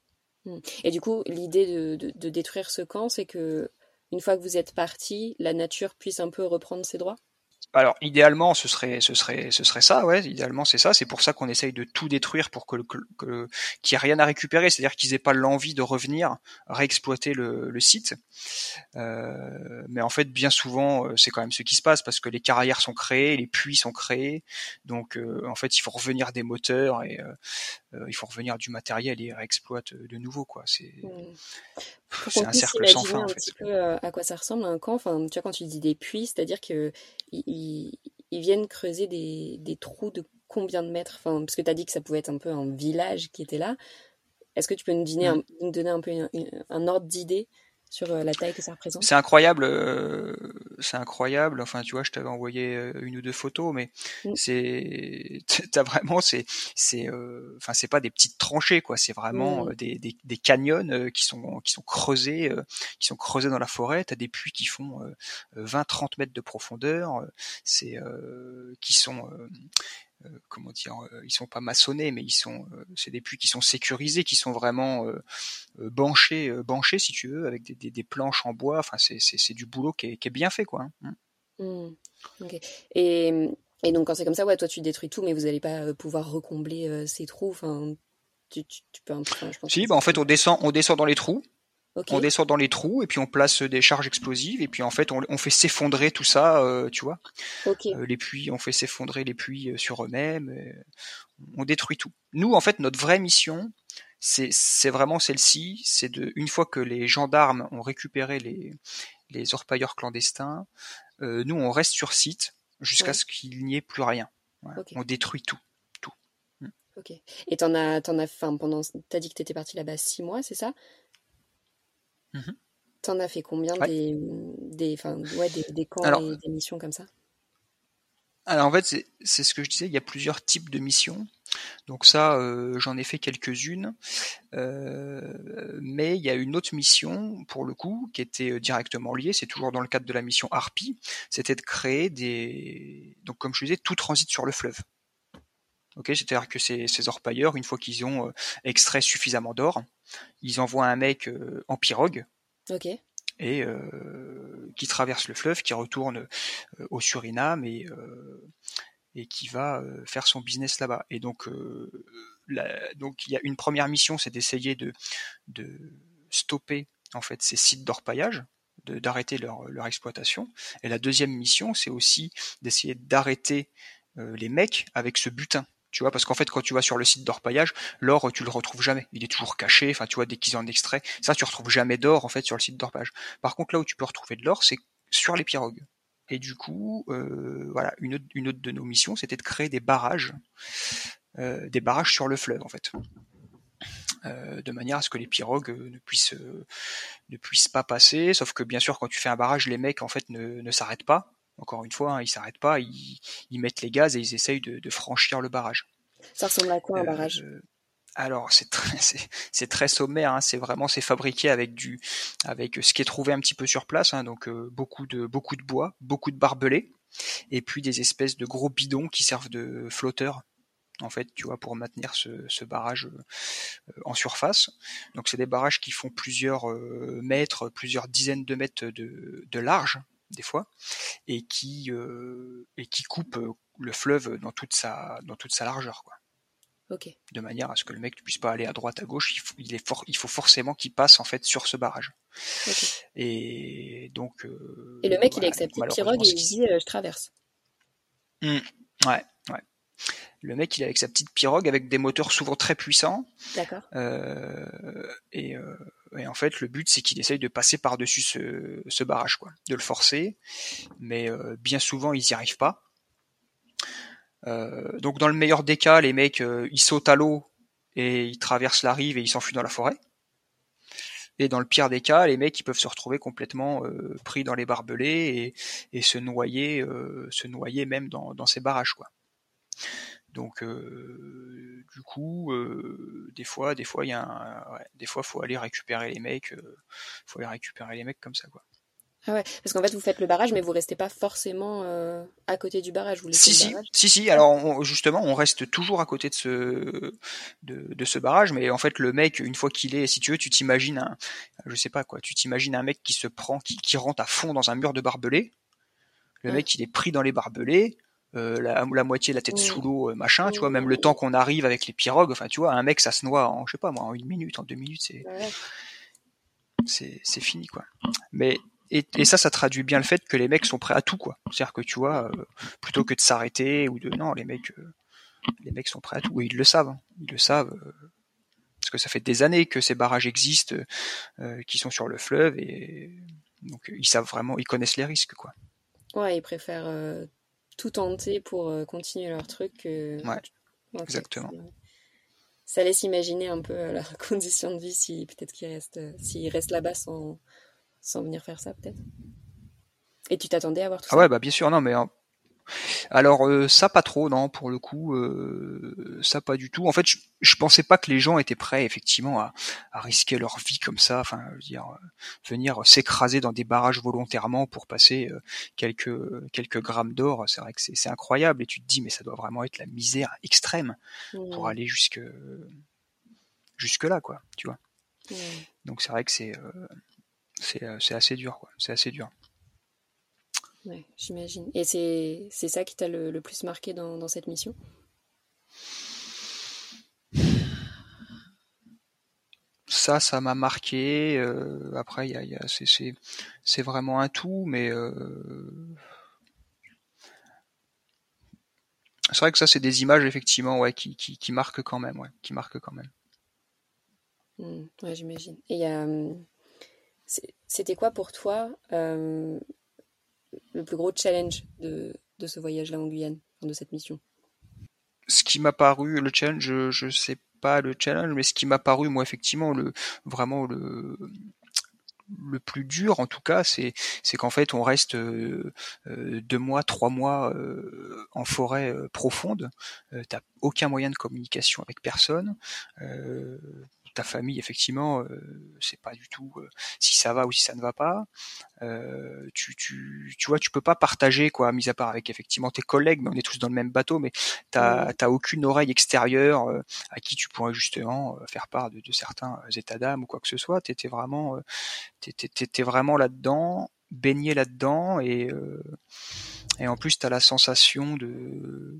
Hmm. Et du coup, l'idée de, de, de détruire ce camp, c'est que une fois que vous êtes parti, la nature puisse un peu reprendre ses droits? Alors, idéalement, ce serait, ce serait, ce serait ça, ouais. Idéalement, c'est ça. C'est pour ça qu'on essaye de tout détruire pour que, qu'il n'y ait rien à récupérer. C'est-à-dire qu'ils aient pas l'envie de revenir réexploiter le, le site. Euh, mais en fait, bien souvent, euh, c'est quand même ce qui se passe parce que les carrières sont créées, les puits sont créés. Donc, euh, en fait, il faut revenir des moteurs et euh, euh, il faut revenir du matériel et réexploite de nouveau, quoi. C'est, un cercle sans fin, un en fait. petit peu euh, à quoi ça ressemble un camp. Enfin, tu vois, quand tu dis des puits, c'est-à-dire que ils, ils- ils viennent creuser des, des trous de combien de mètres Enfin, parce que tu as dit que ça pouvait être un peu un village qui était là. Est-ce que tu peux nous donner un, nous donner un peu un, un ordre d'idée sur euh, la taille que ça représente? C'est incroyable, euh, c'est incroyable. Enfin, tu vois, je t'avais envoyé euh, une ou deux photos, mais Mm. c'est, t'as vraiment, c'est, c'est, euh, enfin, c'est pas des petites tranchées, quoi. C'est vraiment Mm. euh, des, des, des canyons qui sont, qui sont creusés, qui sont creusés dans la forêt. T'as des puits qui font 20-30 mètres de profondeur. C'est, euh, qui sont comment dire, euh, ils sont pas maçonnés, mais ils sont, euh, c'est des puits qui sont sécurisés, qui sont vraiment euh, euh, banchés, euh, banchés si tu veux, avec des, des, des planches en bois. Enfin, c'est, c'est, c'est du boulot qui est, qui est bien fait, quoi. hein. Hmm. Ok. Et, et donc, quand c'est comme ça, ouais, toi, tu détruis tout, mais vous n'allez pas euh, pouvoir recombler euh, ces trous. Enfin, tu, tu, tu peux un peu. enfin, je pense Si, bah en fait, on descend, on descend dans les trous, On descend dans les trous, et puis on place des charges explosives, et puis en fait, on, on fait s'effondrer tout ça, euh, tu vois. Euh, les puits, on fait s'effondrer les puits euh, sur eux-mêmes, on détruit tout. Nous, en fait, notre vraie mission, c'est, vraiment celle-ci, c'est de, une fois que les gendarmes ont récupéré les, les orpailleurs clandestins, euh, nous, on reste sur site jusqu'à Ouais. ce qu'il n'y ait plus rien. On détruit tout. Ok. Et t'en as, t'en as, enfin, pendant, t'as dit que t'étais parti là-bas six mois, c'est ça? Mhm. T'en as fait combien Ouais. des, ouais, des, des camps Alors, et des missions comme ça? Alors en fait, c'est ce que je disais, il y a plusieurs types de missions. Donc ça, euh, j'en ai fait quelques-unes. Euh, mais il y a une autre mission, pour le coup, qui était euh, directement liée, c'est toujours dans le cadre de la mission Harpy, c'était de créer des... Donc comme je disais, tout transite sur le fleuve. C'est-à-dire que ces, ces orpailleurs, une fois qu'ils ont euh, extrait suffisamment d'or, ils envoient un mec euh, en pirogue, et euh, qui traverse le fleuve, qui retourne au Suriname et, et qui va faire son business là-bas. Et donc, la- donc il y a une première mission, c'est d'essayer de, de stopper en fait ces sites d'orpaillage, d'arrêter leur, leur exploitation. Et la deuxième mission, c'est aussi d'essayer d'arrêter euh, les mecs avec ce butin. Tu vois, parce qu'en fait, quand tu vas sur le site d'orpaillage, l'or, tu le retrouves jamais. Il est toujours caché. Enfin, tu vois, dès qu'ils en extrait, ça, tu retrouves jamais d'or, en fait, sur le site d'orpaillage. Par contre, là où tu peux retrouver de l'or, c'est sur les pirogues. Et du coup, euh, voilà, une autre, de nos missions, c'était de créer des barrages, euh, des barrages sur le fleuve, en fait. Euh, de manière à ce que les pirogues ne puissent ne puissent pas passer. Sauf que bien sûr, quand tu fais un barrage, les mecs en fait ne, ne s'arrêtent pas. Encore une fois, hein, ils s'arrêtent pas, ils, ils mettent les gaz et ils essayent de, de franchir le barrage. Ça ressemble à quoi un Euh, barrage? alors c'est très, c'est, très sommaire, hein. c'est vraiment c'est fabriqué avec du avec ce qui est trouvé un petit peu sur place, hein. donc euh, beaucoup de beaucoup de bois, beaucoup de barbelés, et puis des espèces de gros bidons qui servent de flotteurs en fait, tu vois, pour maintenir ce, barrage euh, en surface. Donc c'est des barrages qui font plusieurs euh, mètres, plusieurs dizaines de mètres de, de large des fois, et qui et qui coupent le fleuve dans toute sa dans toute sa largeur, quoi. De manière à ce que le mec ne puisse pas aller à droite, à gauche. Il faut, il est il faut forcément qu'il passe en fait sur ce barrage. Et donc. Euh, et le mec, il a accepté pirogue et il dit euh, je traverse. Mmh. ouais, ouais. Le mec, il est avec sa petite pirogue avec des moteurs souvent très puissants. D'accord. Euh, et, en fait, le but, c'est qu'il essaye de passer par-dessus ce, ce, barrage, quoi, de le forcer. Mais bien souvent, ils n'y arrivent pas. Euh, donc dans le meilleur des cas, les mecs euh, ils sautent à l'eau et ils traversent la rive et ils s'enfuient dans la forêt. Et dans le pire des cas, les mecs ils peuvent se retrouver complètement euh, pris dans les barbelés et, et se noyer, se noyer même dans, dans, ces barrages quoi. Donc du coup, des fois, des fois il y a un, ouais, des fois faut aller récupérer les mecs, faut aller récupérer les mecs comme ça quoi. Ah ouais, parce qu'en fait, vous faites le barrage, mais vous restez pas forcément euh, à côté du barrage. Vous si, si, si, si. Alors, justement, on reste toujours à côté de ce, de, de, ce barrage, mais en fait, le mec, une fois qu'il est, si tu veux, tu t'imagines un, je sais pas quoi, tu t'imagines un mec qui se prend, qui, qui rentre à fond dans un mur de barbelés. Le mec, il est pris dans les barbelés. Euh, la, la, moitié de la tête sous l'eau, euh, machin, tu vois, même le temps qu'on arrive avec les pirogues, enfin, tu vois, un mec, ça se noie en, je sais pas moi, en une minute, en deux minutes, c'est, c'est, c'est fini, quoi. Mais et, ça, ça traduit bien le fait que les mecs sont prêts à tout, quoi. C'est-à-dire que tu vois, euh, plutôt que de s'arrêter ou de non, les mecs, euh, les mecs sont prêts à tout. Et ils le savent, hein. ils le savent, parce que ça fait des années que ces barrages existent, qui sont sur le fleuve, et donc ils savent vraiment, ils connaissent les risques, quoi. Ouais, ils préfèrent tout tenter pour continuer leur truc. ouais, exactement. Ça laisse imaginer un peu leur condition de vie si peut-être qu'ils restent, s'ils restent là-bas sans sans venir faire ça peut-être Et tu t'attendais à voir tout ah ça? Ah ouais, bah bien sûr, non, mais. Alors euh, ça pas trop, non, pour le coup, euh, ça pas du tout. En fait, je, je, pensais pas que les gens étaient prêts effectivement à, à risquer leur vie comme ça, enfin, je veux dire, euh, venir s'écraser dans des barrages volontairement pour passer quelques quelques grammes d'or. C'est vrai que c'est incroyable et tu te dis mais ça doit vraiment être la misère extrême pour aller jusque jusque là, quoi, tu vois. Donc c'est vrai que c'est c'est assez dur, quoi. C'est assez dur. Ouais, j'imagine. Et c'est ça qui t'a le, plus marqué dans, dans cette mission? Ça, ça m'a marqué. Euh, après, y a, y a, c'est vraiment un tout, mais euh, c'est vrai que ça, c'est des images effectivement, ouais, qui, qui, qui, marquent quand même, ouais, qui marquent quand même. Mmh, ouais, j'imagine. Et hum, c'était quoi pour toi euh, le plus gros challenge de, ce voyage-là en Guyane, de cette mission. Ce qui m'a paru, le challenge, je, ne sais pas le challenge, mais ce qui m'a paru, moi, effectivement, le vraiment le le plus dur en tout cas c'est c'est qu'en fait on reste euh, euh, deux mois trois mois en forêt profonde. T'as aucun moyen de communication avec personne ta famille, effectivement, euh, c'est pas du tout euh, si ça va ou si ça ne va pas. Euh, tu, tu, tu vois, tu peux pas partager quoi, mis à part avec effectivement tes collègues, mais on est tous dans le même bateau, mais t'as t'as aucune oreille extérieure à qui tu pourrais justement faire part de, de certains états d'âme ou quoi que ce soit. T'étais vraiment, t'étais vraiment là-dedans, baigné là-dedans et et en plus t'as la sensation de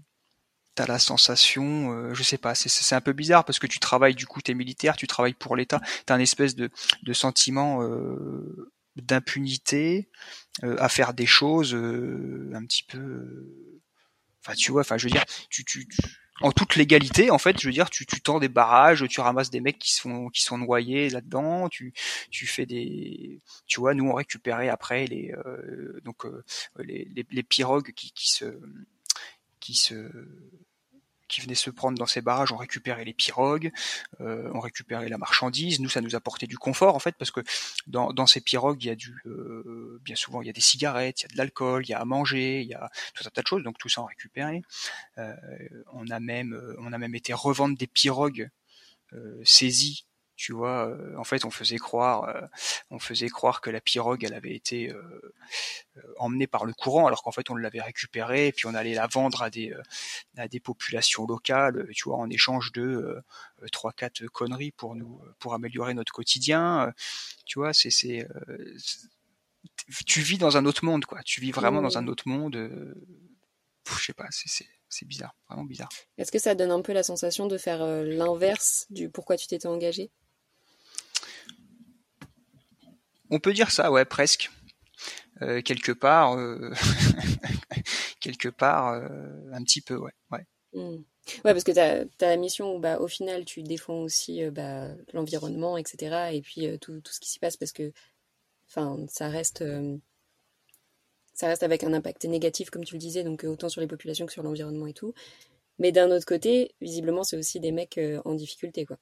t'as la sensation, euh, je sais pas, c'est un peu bizarre parce que tu travailles du coup, t'es militaire, tu travailles pour l'État, t'as un espèce de, de sentiment euh, d'impunité euh, à faire des choses euh, un petit peu, enfin tu vois, enfin je veux dire, tu, tu, en toute légalité en fait, je veux dire, tu, tu tends des barrages, tu ramasses des mecs qui sont qui sont noyés là-dedans, tu tu fais des, tu vois, nous on récupérait après les donc les, les, les pirogues qui qui se qui se qui venaient se prendre dans ces barrages ont récupéré les pirogues, euh, ont récupéré la marchandise. Nous, ça nous apportait du confort en fait, parce que dans, dans ces pirogues, il y a du, euh, bien souvent, il y a des cigarettes, il y a de l'alcool, il y a à manger, il y a tout un tas de choses. Donc tout ça on récupéré. Euh, on a même, on a même été revendre des pirogues saisi tu vois euh, en fait on faisait croire euh, on faisait croire que la pirogue elle avait été euh, emmenée par le courant alors qu'en fait on l'avait récupérée et puis on allait la vendre à des à des populations locales tu vois en échange de trois quatre conneries pour nous pour améliorer notre quotidien tu vois c'est c'est tu vis dans un autre monde quoi. Tu vis vraiment dans un autre monde je sais pas c'est c'est bizarre, vraiment bizarre. Est-ce que ça donne un peu la sensation de faire l'inverse du pourquoi tu t'étais engagé On peut dire ça, ouais, presque. Euh, quelque part, euh, quelque part, euh, un petit peu, ouais. Ouais, ouais parce que tu as, la mission où, bah, au final, tu défends aussi bah, l'environnement, etc. Et puis tout, tout, ce qui s'y passe, parce que ça reste, ça reste avec un impact négatif, comme tu le disais, donc autant sur les populations que sur l'environnement et tout. Mais d'un autre côté, visiblement, c'est aussi des mecs en difficulté, quoi.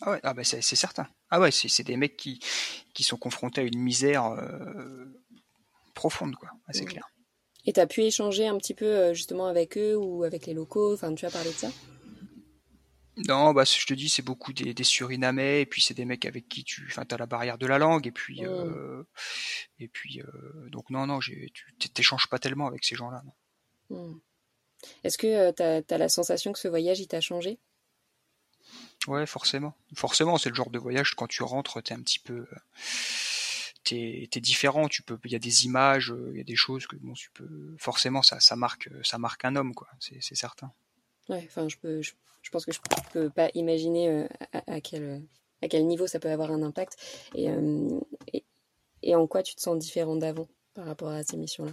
Ah ouais, ah bah c'est certain. Ah ouais, c'est des mecs qui, qui sont confrontés à une misère euh, profonde, quoi. c'est clair. Et tu as pu échanger un petit peu euh, justement avec eux ou avec les locaux? Enfin, tu as parlé de ça? Non, bah je te dis, c'est beaucoup des, des, Surinamais et puis c'est des mecs avec qui tu, enfin, t'as la barrière de la langue et puis, mmh. euh, et puis, donc non, non, tu t'échanges pas tellement avec ces gens-là. Mmh. Est-ce que tu as, as, la sensation que ce voyage il t'a changé? Ouais, forcément. Forcément, c'est le genre de voyage quand tu rentres, t'es un petit peu, t'es es différent. Tu peux, il y a des images, il y a des choses que bon, tu peux. Forcément, ça, ça marque, ça marque un homme, quoi. C'est certain. Ouais, enfin, je peux, je, pense que je peux pas imaginer euh, à, quel, à quel niveau ça peut avoir un impact et, euh, et, et en quoi tu te sens différent d'avant par rapport à ces missions-là?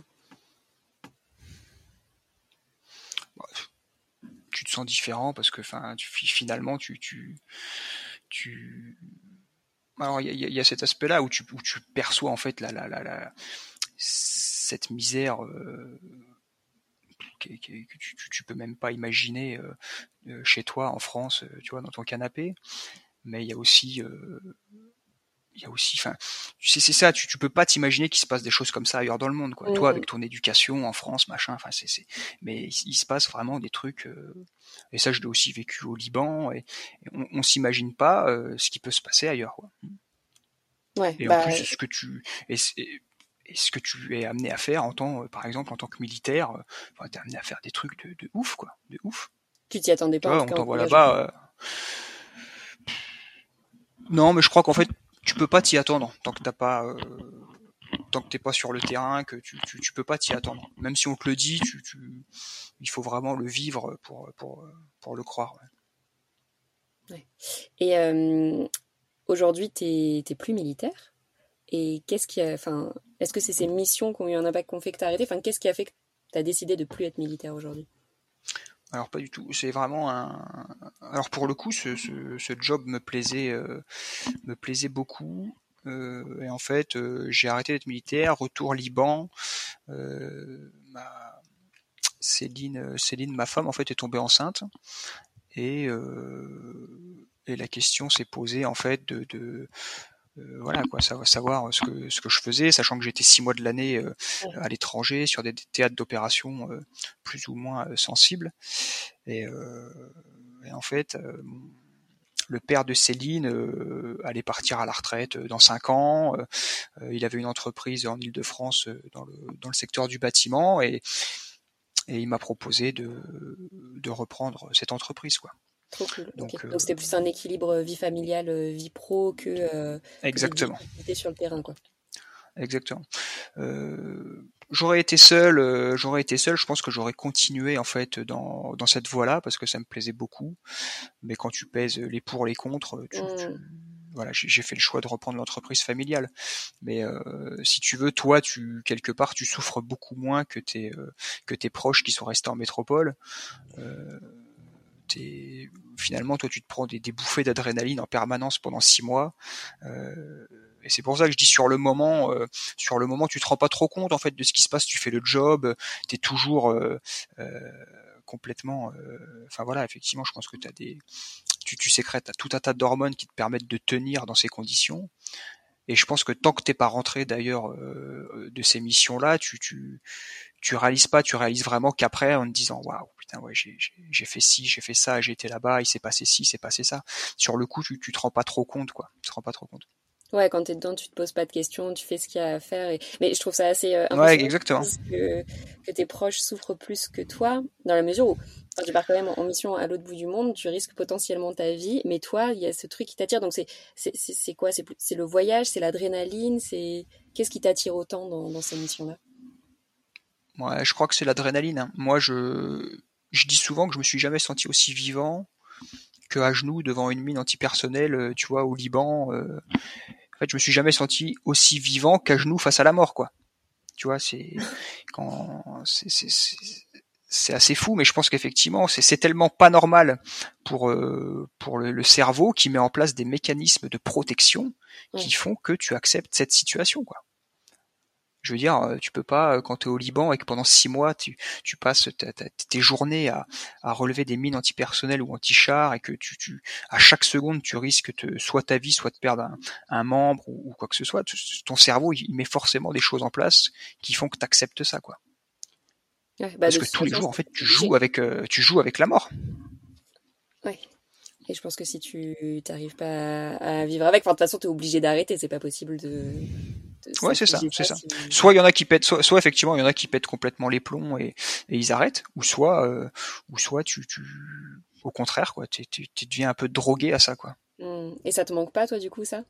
Tu te sens différent parce que enfin finalement tu tu tu alors il y a, cet aspect là où tu où tu perçois en fait la la, la cette misère euh, que, tu, tu, peux même pas imaginer euh, euh, chez toi en France tu vois dans ton canapé. Mais il y a aussi il y a aussi, enfin, tu sais, c'est ça, tu, tu peux pas t'imaginer qu'il se passe des choses comme ça ailleurs dans le monde, quoi. Toi, avec ton éducation en France, machin, enfin, c'est, c'est, mais il, se passe vraiment des trucs, euh, et ça, je l'ai aussi vécu au Liban, et, on, on s'imagine pas euh, ce qui peut se passer ailleurs, quoi. Ouais, et en bah, plus, ce que tu, et, ce que tu es amené à faire en tant, euh, par exemple, en tant que militaire, enfin, t'es amené à faire des trucs de, de ouf, quoi, de ouf. Tu t'y attendais pas. on t'envoie là-bas. Non, mais je crois qu'en fait, tu peux pas t'y attendre tant que t'as pas euh, tant que t'es pas sur le terrain que tu, tu, tu peux pas t'y attendre. Même si on te le dit tu, tu il faut vraiment le vivre pour pour pour le croire et euh, aujourd'hui t'es t'es plus militaire? Et qu'est-ce qui enfin est-ce que c'est ces missions qui ont eu un impact qu'on fait que t'as arrêté? Enfin qu'est-ce qui a fait que t'as décidé de plus être militaire aujourd'hui? Alors pas du tout. C'est vraiment un. Alors pour le coup, ce, ce, job me plaisait, euh, me plaisait beaucoup. Euh, et en fait, euh, j'ai arrêté d'être militaire. Retour Liban. ma... Céline, Céline, ma femme, en fait, est tombée enceinte. Et, et la question s'est posée en fait de, de euh, voilà quoi, savoir ce que ce que je faisais, sachant que j'étais six mois de l'année euh, à l'étranger sur des, théâtres d'opération euh, plus ou moins sensibles. Et, et, en fait, le père de Céline allait partir à la retraite dans cinq ans. il avait une entreprise en Île-de-France dans le dans le secteur du bâtiment et et il m'a proposé de de reprendre cette entreprise quoi. Trop cool. Donc c'était plus un équilibre vie familiale, vie pro que exactement sur le terrain quoi. Exactement. Euh, j'aurais été seul, j'aurais été seul. Je pense que j'aurais continué en fait dans, dans cette voie-là parce que ça me plaisait beaucoup. Mais quand tu pèses les pour les contre, tu, mmh. voilà, j'ai fait le choix de reprendre l'entreprise familiale. Mais euh, si tu veux, toi, tu quelque part, tu souffres beaucoup moins que tes que tes proches qui sont restés en métropole. Euh, finalement toi tu te prends des, bouffées d'adrénaline en permanence pendant six mois. Euh, et c'est pour ça que je dis sur le moment, euh, sur le moment tu te rends pas trop compte en fait de ce qui se passe. Tu fais le job, tu es toujours euh, complètement. Enfin voilà, effectivement, je pense que as des, tu, tu sécrètes tout un tas d'hormones qui te permettent de tenir dans ces conditions. Et je pense que tant que t'es pas rentré d'ailleurs de ces missions-là, tu, tu, tu réalises pas, tu réalises vraiment qu'après en te disant waouh putain ouais j'ai fait ci, j'ai fait ça, j'ai été là-bas, il s'est passé ci, s'est passé ça. Sur le coup, tu, tu te rends pas trop compte quoi, tu te rends pas trop compte. Ouais, quand t'es dedans, tu te poses pas de questions, tu fais ce qu'il y a à faire. Et... Mais je trouve ça assez euh, ouais, exactement. Que, que tes proches souffrent plus que toi, dans la mesure où quand tu pars quand même en mission à l'autre bout du monde, tu risques potentiellement ta vie, mais toi, il y a ce truc qui t'attire. Donc c'est c'est quoi? C'est le voyage, c'est l'adrénaline, c'est qu'est-ce qui t'attire autant dans, dans ces missions-là? Ouais, je crois que c'est l'adrénaline. Hein. Moi, je je dis souvent que je me suis jamais senti aussi vivant que à genoux devant une mine antipersonnelle, euh, tu vois, au Liban. Euh. En fait, je me suis jamais senti aussi vivant qu'à genoux face à la mort, quoi. Tu vois, c'est quand c'est assez fou, mais je pense qu'effectivement, c'est tellement pas normal pour euh, pour le, cerveau qui met en place des mécanismes de protection qui font que tu acceptes cette situation, quoi je veux dire, euh, tu peux pas, euh, quand tu es au Liban et que pendant six mois, tu, tu passes tes journées à, à, relever des mines antipersonnelles ou anti-chars et que tu, tu, à chaque seconde, tu risques soit ta vie, soit de perdre un, un membre ou, quoi que ce soit, ton cerveau, il, met forcément des choses en place qui font que tu acceptes ça, quoi. Bah, Parce que tous les jours, en fait, tu joues avec, euh, tu joues avec la mort. Oui. Et je pense que si tu n'arrives pas à vivre avec, enfin, de toute façon, tu es obligé d'arrêter, c'est pas possible de, Ouais, c'est ça, c'est ça. Soit il y en a qui pètent, soit, effectivement il y en a qui pètent complètement les plombs et, et ils arrêtent, ou soit, euh, ou soit tu, tu, au contraire quoi, tu, tu, tu deviens un peu drogué à ça quoi. Mmh. Et ça te manque pas toi du coup ça?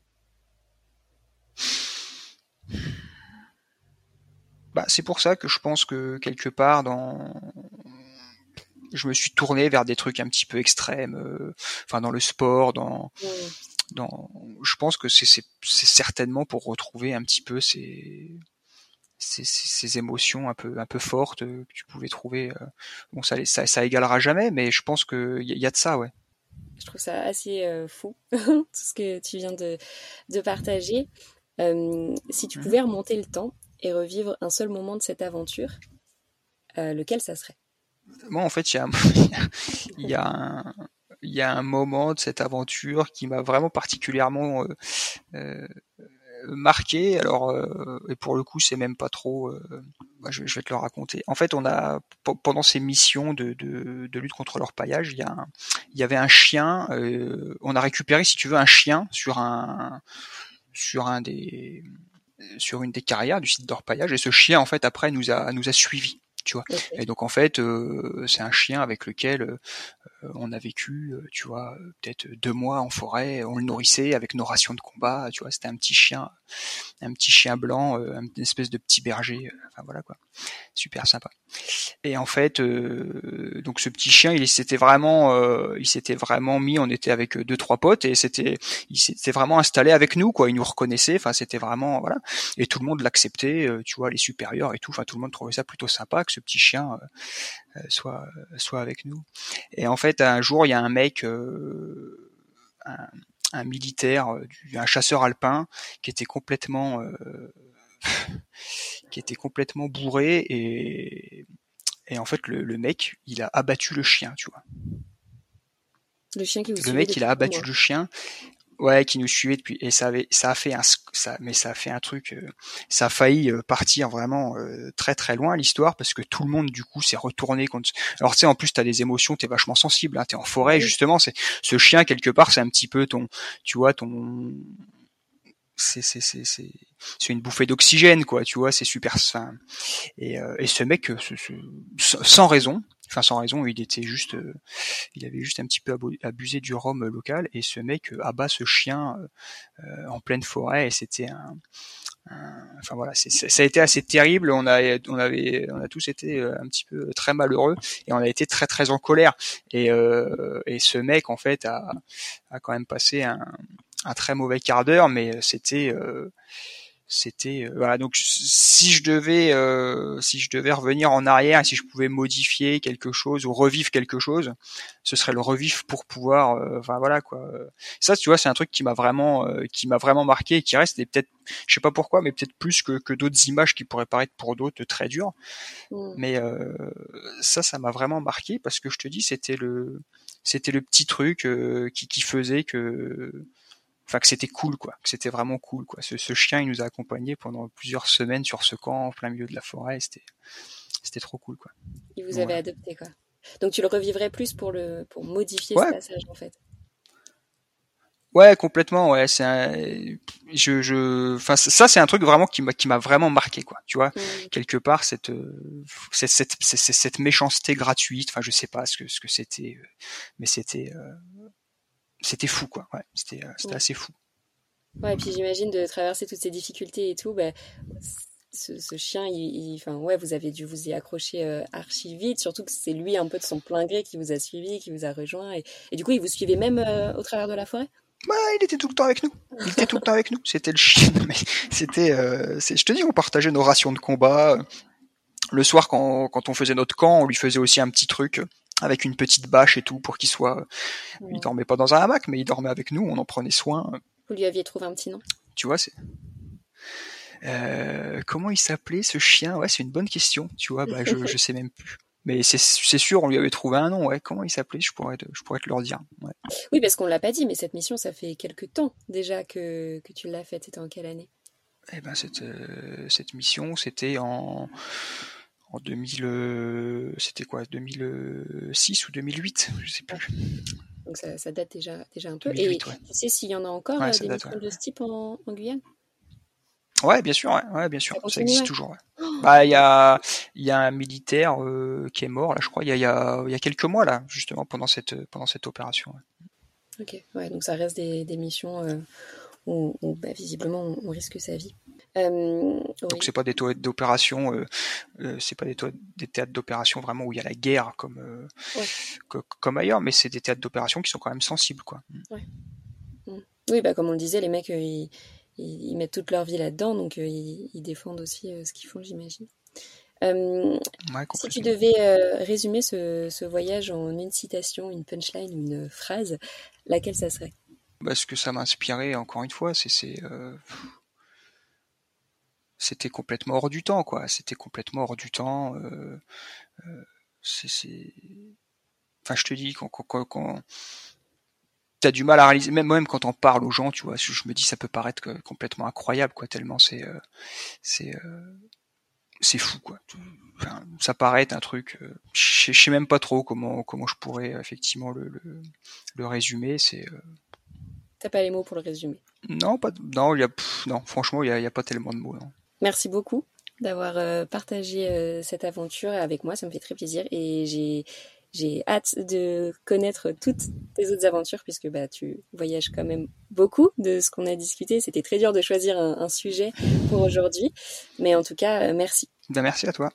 Bah c'est pour ça que je pense que quelque part dans je me suis tourné vers des trucs un petit peu extrêmes, euh, enfin dans le sport, dans mmh dans, je pense que c'est certainement pour retrouver un petit peu ces, ces, ces, émotions un peu un peu fortes que tu pouvais trouver. Euh, bon, ça, ça, ça égalera jamais, mais je pense que y, y, a de ça, ouais. Je trouve ça assez euh, fou tout ce que tu viens de, de partager. Euh, si tu mmh. pouvais remonter le temps et revivre un seul moment de cette aventure, euh, lequel ça serait? Moi, en fait, il y a, il y a un, il y a un moment de cette aventure qui m'a vraiment particulièrement euh, euh, marqué. Alors, euh, et pour le coup, c'est même pas trop. Bah, je, vais te le raconter. En fait, on a pendant ces missions de, de, de lutte contre l'orpaillage, il y, a il y avait un chien. on a récupéré, si tu veux, un chien sur un sur un des sur une des carrières du site d'orpaillage et ce chien en fait après nous a nous a suivis tu vois et donc en fait c'est un chien avec lequel on a vécu, euh, tu vois, euh, peut-être deux mois en forêt, on le nourrissait avec nos rations de combat, tu vois, c'était un petit chien, un petit chien blanc, une espèce de petit berger, enfin voilà quoi, super sympa. Et en fait, donc ce petit chien, il s'était vraiment, il s'était vraiment mis, on était avec deux trois potes et c'était, il s'était vraiment installé avec nous quoi, il nous reconnaissait, enfin c'était vraiment voilà, et tout le monde l'acceptait, tu vois, les supérieurs et tout, enfin tout le monde trouvait ça plutôt sympa que ce petit chien soit soit avec nous. Et en fait, un jour, il y a un mec, euh, un, militaire, euh, un chasseur alpin, qui était complètement, euh, qui était complètement bourré et, et en fait, le, mec, il a abattu le chien, tu vois. Le chien qui Le mec, il a abattu le chien ouais qui nous suivait depuis et ça avait ça a fait un ça mais ça a fait un truc euh, ça a failli euh, partir vraiment euh, très très loin l'histoire parce que tout le monde du coup s'est retourné contre alors tu sais en plus tu as des émotions tu es vachement sensible hein, tu es en forêt justement c'est ce chien quelque part c'est un petit peu ton tu vois ton c'est c'est c'est c'est c'est une bouffée d'oxygène quoi tu vois c'est super fin et, et ce mec sans raison enfin sans raison, il était juste, euh, il avait juste un petit peu abusé du rhum local et ce mec euh, abat ce chien euh, en pleine forêt et c'était un, enfin voilà, ça a été assez terrible. On a, on avait, on a tous été un petit peu très malheureux et on a été très très en colère. Et, et ce mec en fait a, a quand même passé un, un très mauvais quart d'heure, mais c'était c'était euh, voilà donc si je devais euh, si je devais revenir en arrière et si je pouvais modifier quelque chose ou revivre quelque chose ce serait le revivre pour pouvoir euh, enfin voilà quoi ça tu vois c'est un truc qui m'a vraiment qui m'a vraiment marqué et qui reste et peut-être je sais pas pourquoi mais peut-être plus que, que d'autres images qui pourraient paraître pour d'autres très dures mmh. mais ça ça m'a vraiment marqué parce que je te dis c'était le c'était le petit truc qui, qui faisait que enfin que c'était cool quoi, que c'était vraiment cool quoi. Ce, ce, chien il nous a accompagnés pendant plusieurs semaines sur ce camp en plein milieu de la forêt, c'était c'était trop cool quoi. Il vous avait adopté quoi. Donc tu le revivrais plus pour le pour modifier ce passage en fait. Ouais, complètement. Ouais, c'est un... je, je, enfin, ça, c'est un truc vraiment qui m'a, qui m'a vraiment marqué, quoi. Tu vois, mmh. quelque part, cette, cette, cette, cette, cette méchanceté gratuite. Enfin, je sais pas ce que, ce que c'était, euh, mais c'était, euh, c'était fou, quoi. Ouais, c'était, euh, assez fou. Ouais, et puis j'imagine de traverser toutes ces difficultés et tout, bah, ce, ce, chien, il, enfin, ouais, vous avez dû vous y accrocher archi vite, surtout que c'est lui un peu de son plein gré qui vous a suivi, qui vous a rejoint, et, et du coup, il vous suivait même au travers de la forêt? Bah, il était tout le temps avec nous. Il était tout le temps avec nous. C'était le chien. Mais c'était, euh, je te dis, on partageait nos rations de combat. Le soir, quand, quand on faisait notre camp, on lui faisait aussi un petit truc avec une petite bâche et tout pour qu'il soit. Il dormait pas dans un hamac, mais il dormait avec nous. On en prenait soin. Vous lui aviez trouvé un petit nom? Tu vois, c'est. Euh, comment il s'appelait ce chien? Ouais, c'est une bonne question. Tu vois, bah, je, je sais même plus. Mais c'est sûr, on lui avait trouvé un nom. Ouais. Comment il s'appelait? Je pourrais, te, je pourrais te le redire. Ouais. Oui, parce qu'on l'a pas dit, mais cette mission, ça fait quelques temps déjà que, que tu l'as faite. C'était en quelle année? Eh ben, cette, euh, cette mission, c'était en, en 2000. Euh, c'était quoi 2006 ou 2008 Je sais plus. Donc ça, ça, date déjà, déjà un peu. Et tu sais s'il y en a encore euh, des missions de ce type en, en Guyane? Ouais, bien sûr, ouais, bien sûr, ça, existe toujours. Oh bah, il y a, il y a un militaire euh, qui est mort là, je crois, il y a, il y a, y a quelques mois là, justement pendant cette, pendant cette opération. Ok, ouais, donc ça reste des, des missions euh, où, où bah, visiblement on, risque sa vie. Euh, donc c'est pas des théâtres d'opération, euh, euh, c'est pas des, des théâtres d'opération vraiment où il y a la guerre comme, comme ailleurs, mais c'est des théâtres d'opération qui sont quand même sensibles, quoi. Ouais. Mm. Oui, bah comme on le disait, les mecs ils ils, mettent toute leur vie là-dedans, donc ils, ils, défendent aussi ce qu'ils font, j'imagine. Ouais, si tu devais résumer ce, ce, voyage en une citation, une punchline, une phrase, laquelle ça serait? Bah, Ce que ça m'a inspiré, encore une fois, c'est c'était complètement hors du temps, quoi. C'était complètement hors du temps. Euh, euh, c'est, enfin, je te dis quand, quand, quand, t'as du mal à réaliser même même quand on parle aux gens tu vois je, me dis ça peut paraître complètement incroyable quoi tellement c'est euh, c'est euh, c'est fou quoi enfin, ça paraît être un truc euh, je, sais même pas trop comment comment je pourrais effectivement le le, le résumer c'est t'as pas les mots pour le résumer? Non pas non il y a non franchement il y a, y a, pas tellement de mots non. Merci beaucoup d'avoir partagé cette aventure avec moi ça me fait très plaisir et j'ai j'ai hâte de connaître toutes tes autres aventures puisque bah, tu voyages quand même beaucoup de ce qu'on a discuté. C'était très dur de choisir un, un sujet pour aujourd'hui. Mais en tout cas, euh, merci. Ben, merci à toi.